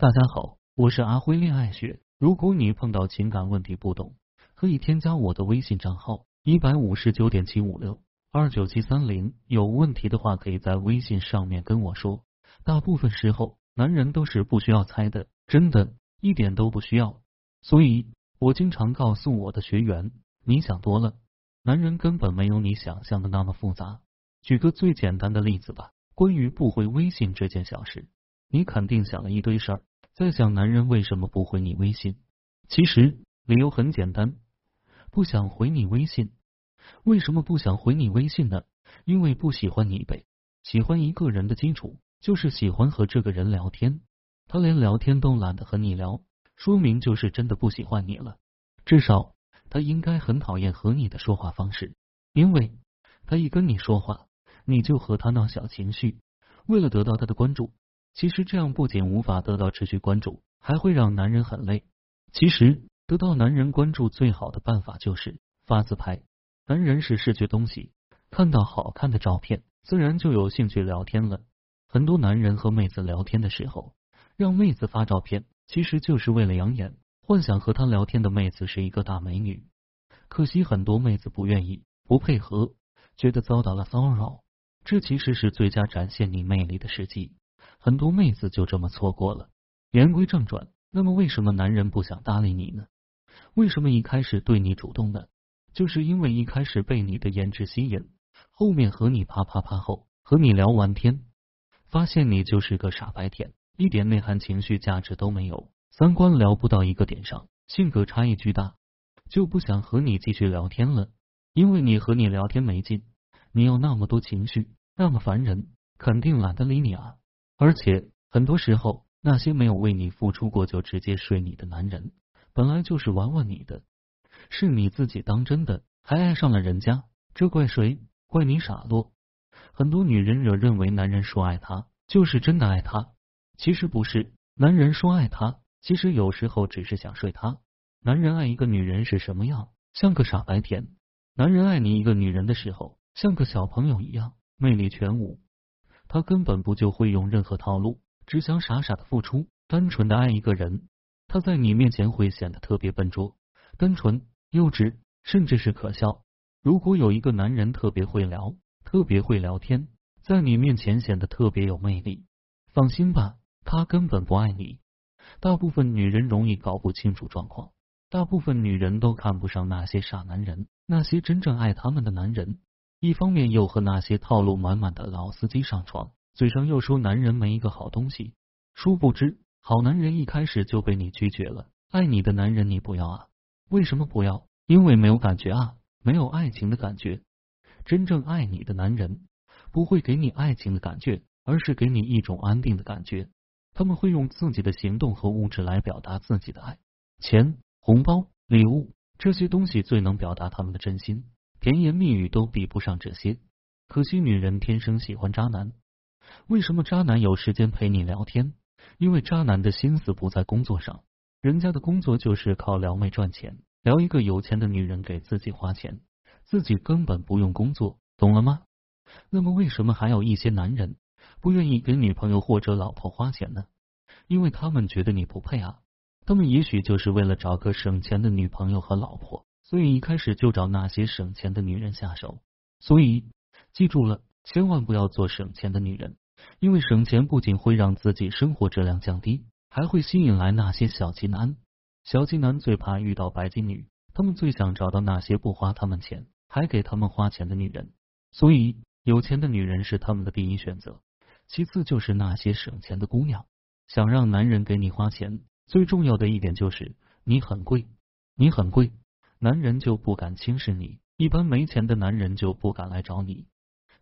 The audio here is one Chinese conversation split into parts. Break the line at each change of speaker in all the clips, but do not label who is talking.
大家好，我是阿辉恋爱学。如果你碰到情感问题不懂，可以添加我的微信账号一百五十九点七五六二九七三零。有问题的话，可以在微信上面跟我说。大部分时候，男人都是不需要猜的，真的，一点都不需要。所以我经常告诉我的学员，你想多了，男人根本没有你想象的那么复杂。举个最简单的例子吧，关于不回微信这件小事，你肯定想了一堆事儿。在想男人为什么不回你微信？其实理由很简单，不想回你微信。为什么不想回你微信呢？因为不喜欢你呗。喜欢一个人的基础就是喜欢和这个人聊天。他连聊天都懒得和你聊，说明就是真的不喜欢你了。至少他应该很讨厌和你的说话方式，因为他一跟你说话，你就和他闹小情绪，为了得到他的关注。其实这样不仅无法得到持续关注，还会让男人很累。其实得到男人关注最好的办法就是发自拍。男人是视觉东西，看到好看的照片，自然就有兴趣聊天了。很多男人和妹子聊天的时候，让妹子发照片，其实就是为了养眼，幻想和他聊天的妹子是一个大美女。可惜很多妹子不愿意，不配合，觉得遭到了骚扰。这其实是最佳展现你魅力的时机。很多妹子就这么错过了。言归正传，那么为什么男人不想搭理你呢？为什么一开始对你主动呢？就是因为一开始被你的颜值吸引，后面和你啪啪啪后，和你聊完天，发现你就是个傻白甜，一点内涵、情绪价值都没有，三观聊不到一个点上，性格差异巨大，就不想和你继续聊天了。因为你和你聊天没劲，你有那么多情绪，那么烦人，肯定懒得理你啊。而且很多时候，那些没有为你付出过就直接睡你的男人，本来就是玩玩你的，是你自己当真的，还爱上了人家，这怪谁？怪你傻落。很多女人惹认为男人说爱她就是真的爱她，其实不是。男人说爱她，其实有时候只是想睡她。男人爱一个女人是什么样？像个傻白甜。男人爱你一个女人的时候，像个小朋友一样，魅力全无。他根本不就会用任何套路，只想傻傻的付出，单纯的爱一个人。他在你面前会显得特别笨拙、单纯、幼稚，甚至是可笑。如果有一个男人特别会聊，特别会聊天，在你面前显得特别有魅力，放心吧，他根本不爱你。大部分女人容易搞不清楚状况，大部分女人都看不上那些傻男人，那些真正爱他们的男人。一方面又和那些套路满满的老司机上床，嘴上又说男人没一个好东西，殊不知好男人一开始就被你拒绝了。爱你的男人你不要啊？为什么不要？因为没有感觉啊，没有爱情的感觉。真正爱你的男人不会给你爱情的感觉，而是给你一种安定的感觉。他们会用自己的行动和物质来表达自己的爱，钱、红包、礼物这些东西最能表达他们的真心。甜言蜜语都比不上这些，可惜女人天生喜欢渣男。为什么渣男有时间陪你聊天？因为渣男的心思不在工作上，人家的工作就是靠撩妹赚钱，撩一个有钱的女人给自己花钱，自己根本不用工作，懂了吗？那么为什么还有一些男人不愿意给女朋友或者老婆花钱呢？因为他们觉得你不配啊，他们也许就是为了找个省钱的女朋友和老婆。所以一开始就找那些省钱的女人下手，所以记住了，千万不要做省钱的女人，因为省钱不仅会让自己生活质量降低，还会吸引来那些小气男。小气男最怕遇到白金女，他们最想找到那些不花他们钱还给他们花钱的女人。所以有钱的女人是他们的第一选择，其次就是那些省钱的姑娘。想让男人给你花钱，最重要的一点就是你很贵，你很贵。男人就不敢轻视你，一般没钱的男人就不敢来找你。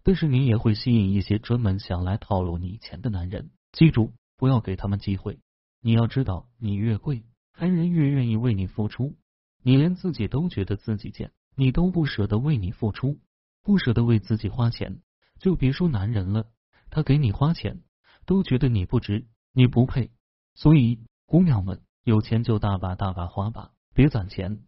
但是你也会吸引一些专门想来套路你钱的男人。记住，不要给他们机会。你要知道，你越贵，男人越愿意为你付出。你连自己都觉得自己贱，你都不舍得为你付出，不舍得为自己花钱，就别说男人了。他给你花钱，都觉得你不值，你不配。所以，姑娘们，有钱就大把大把花吧，别攒钱。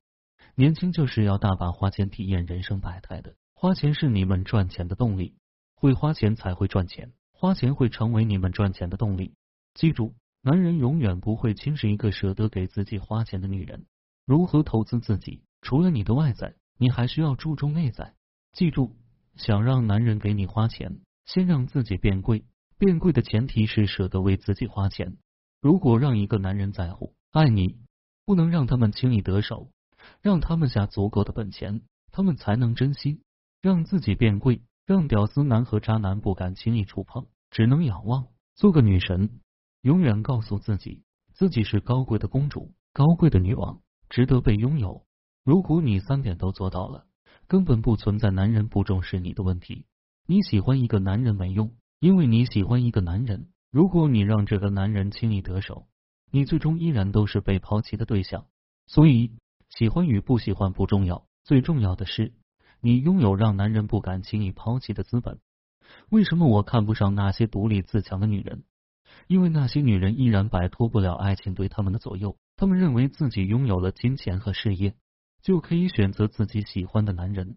年轻就是要大把花钱体验人生百态的，花钱是你们赚钱的动力，会花钱才会赚钱，花钱会成为你们赚钱的动力。记住，男人永远不会轻视一个舍得给自己花钱的女人。如何投资自己？除了你的外在，你还需要注重内在。记住，想让男人给你花钱，先让自己变贵。变贵的前提是舍得为自己花钱。如果让一个男人在乎、爱你，不能让他们轻易得手，让他们下足够的本钱，他们才能珍惜。让自己变贵，让屌丝男和渣男不敢轻易触碰，只能仰望。做个女神，永远告诉自己，自己是高贵的公主，高贵的女王，值得被拥有。如果你三点都做到了，根本不存在男人不重视你的问题。你喜欢一个男人没用。因为你喜欢一个男人，如果你让这个男人轻易得手，你最终依然都是被抛弃的对象。所以，喜欢与不喜欢不重要，最重要的是你拥有让男人不敢轻易抛弃的资本。为什么我看不上那些独立自强的女人？因为那些女人依然摆脱不了爱情对他们的左右。她们认为自己拥有了金钱和事业，就可以选择自己喜欢的男人。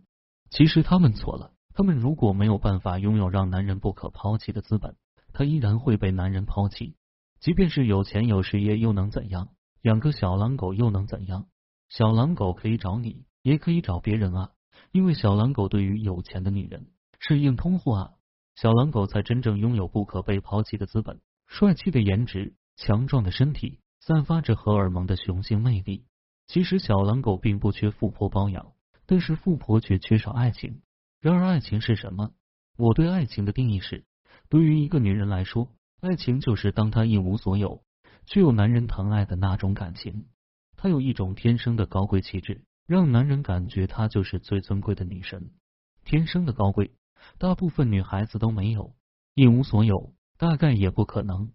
其实他们错了。他们如果没有办法拥有让男人不可抛弃的资本，他依然会被男人抛弃。即便是有钱有事业又能怎样？养个小狼狗又能怎样？小狼狗可以找你，也可以找别人啊。因为小狼狗对于有钱的女人是硬通货啊。小狼狗才真正拥有不可被抛弃的资本：帅气的颜值、强壮的身体、散发着荷尔蒙的雄性魅力。其实小狼狗并不缺富婆包养，但是富婆却缺少爱情。然而，爱情是什么？我对爱情的定义是：对于一个女人来说，爱情就是当她一无所有，却有男人疼爱的那种感情。她有一种天生的高贵气质，让男人感觉她就是最尊贵的女神。天生的高贵，大部分女孩子都没有。一无所有，大概也不可能。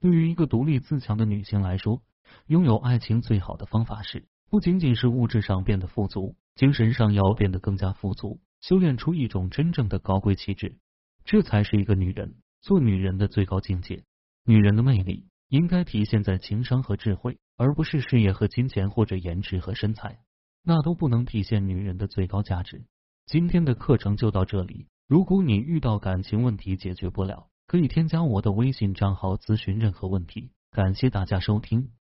对于一个独立自强的女性来说，拥有爱情最好的方法是，不仅仅是物质上变得富足，精神上要变得更加富足。修炼出一种真正的高贵气质，这才是一个女人做女人的最高境界。女人的魅力应该体现在情商和智慧，而不是事业和金钱或者颜值和身材，那都不能体现女人的最高价值。今天的课程就到这里，如果你遇到感情问题解决不了，可以添加我的微信账号咨询任何问题。感谢大家收听。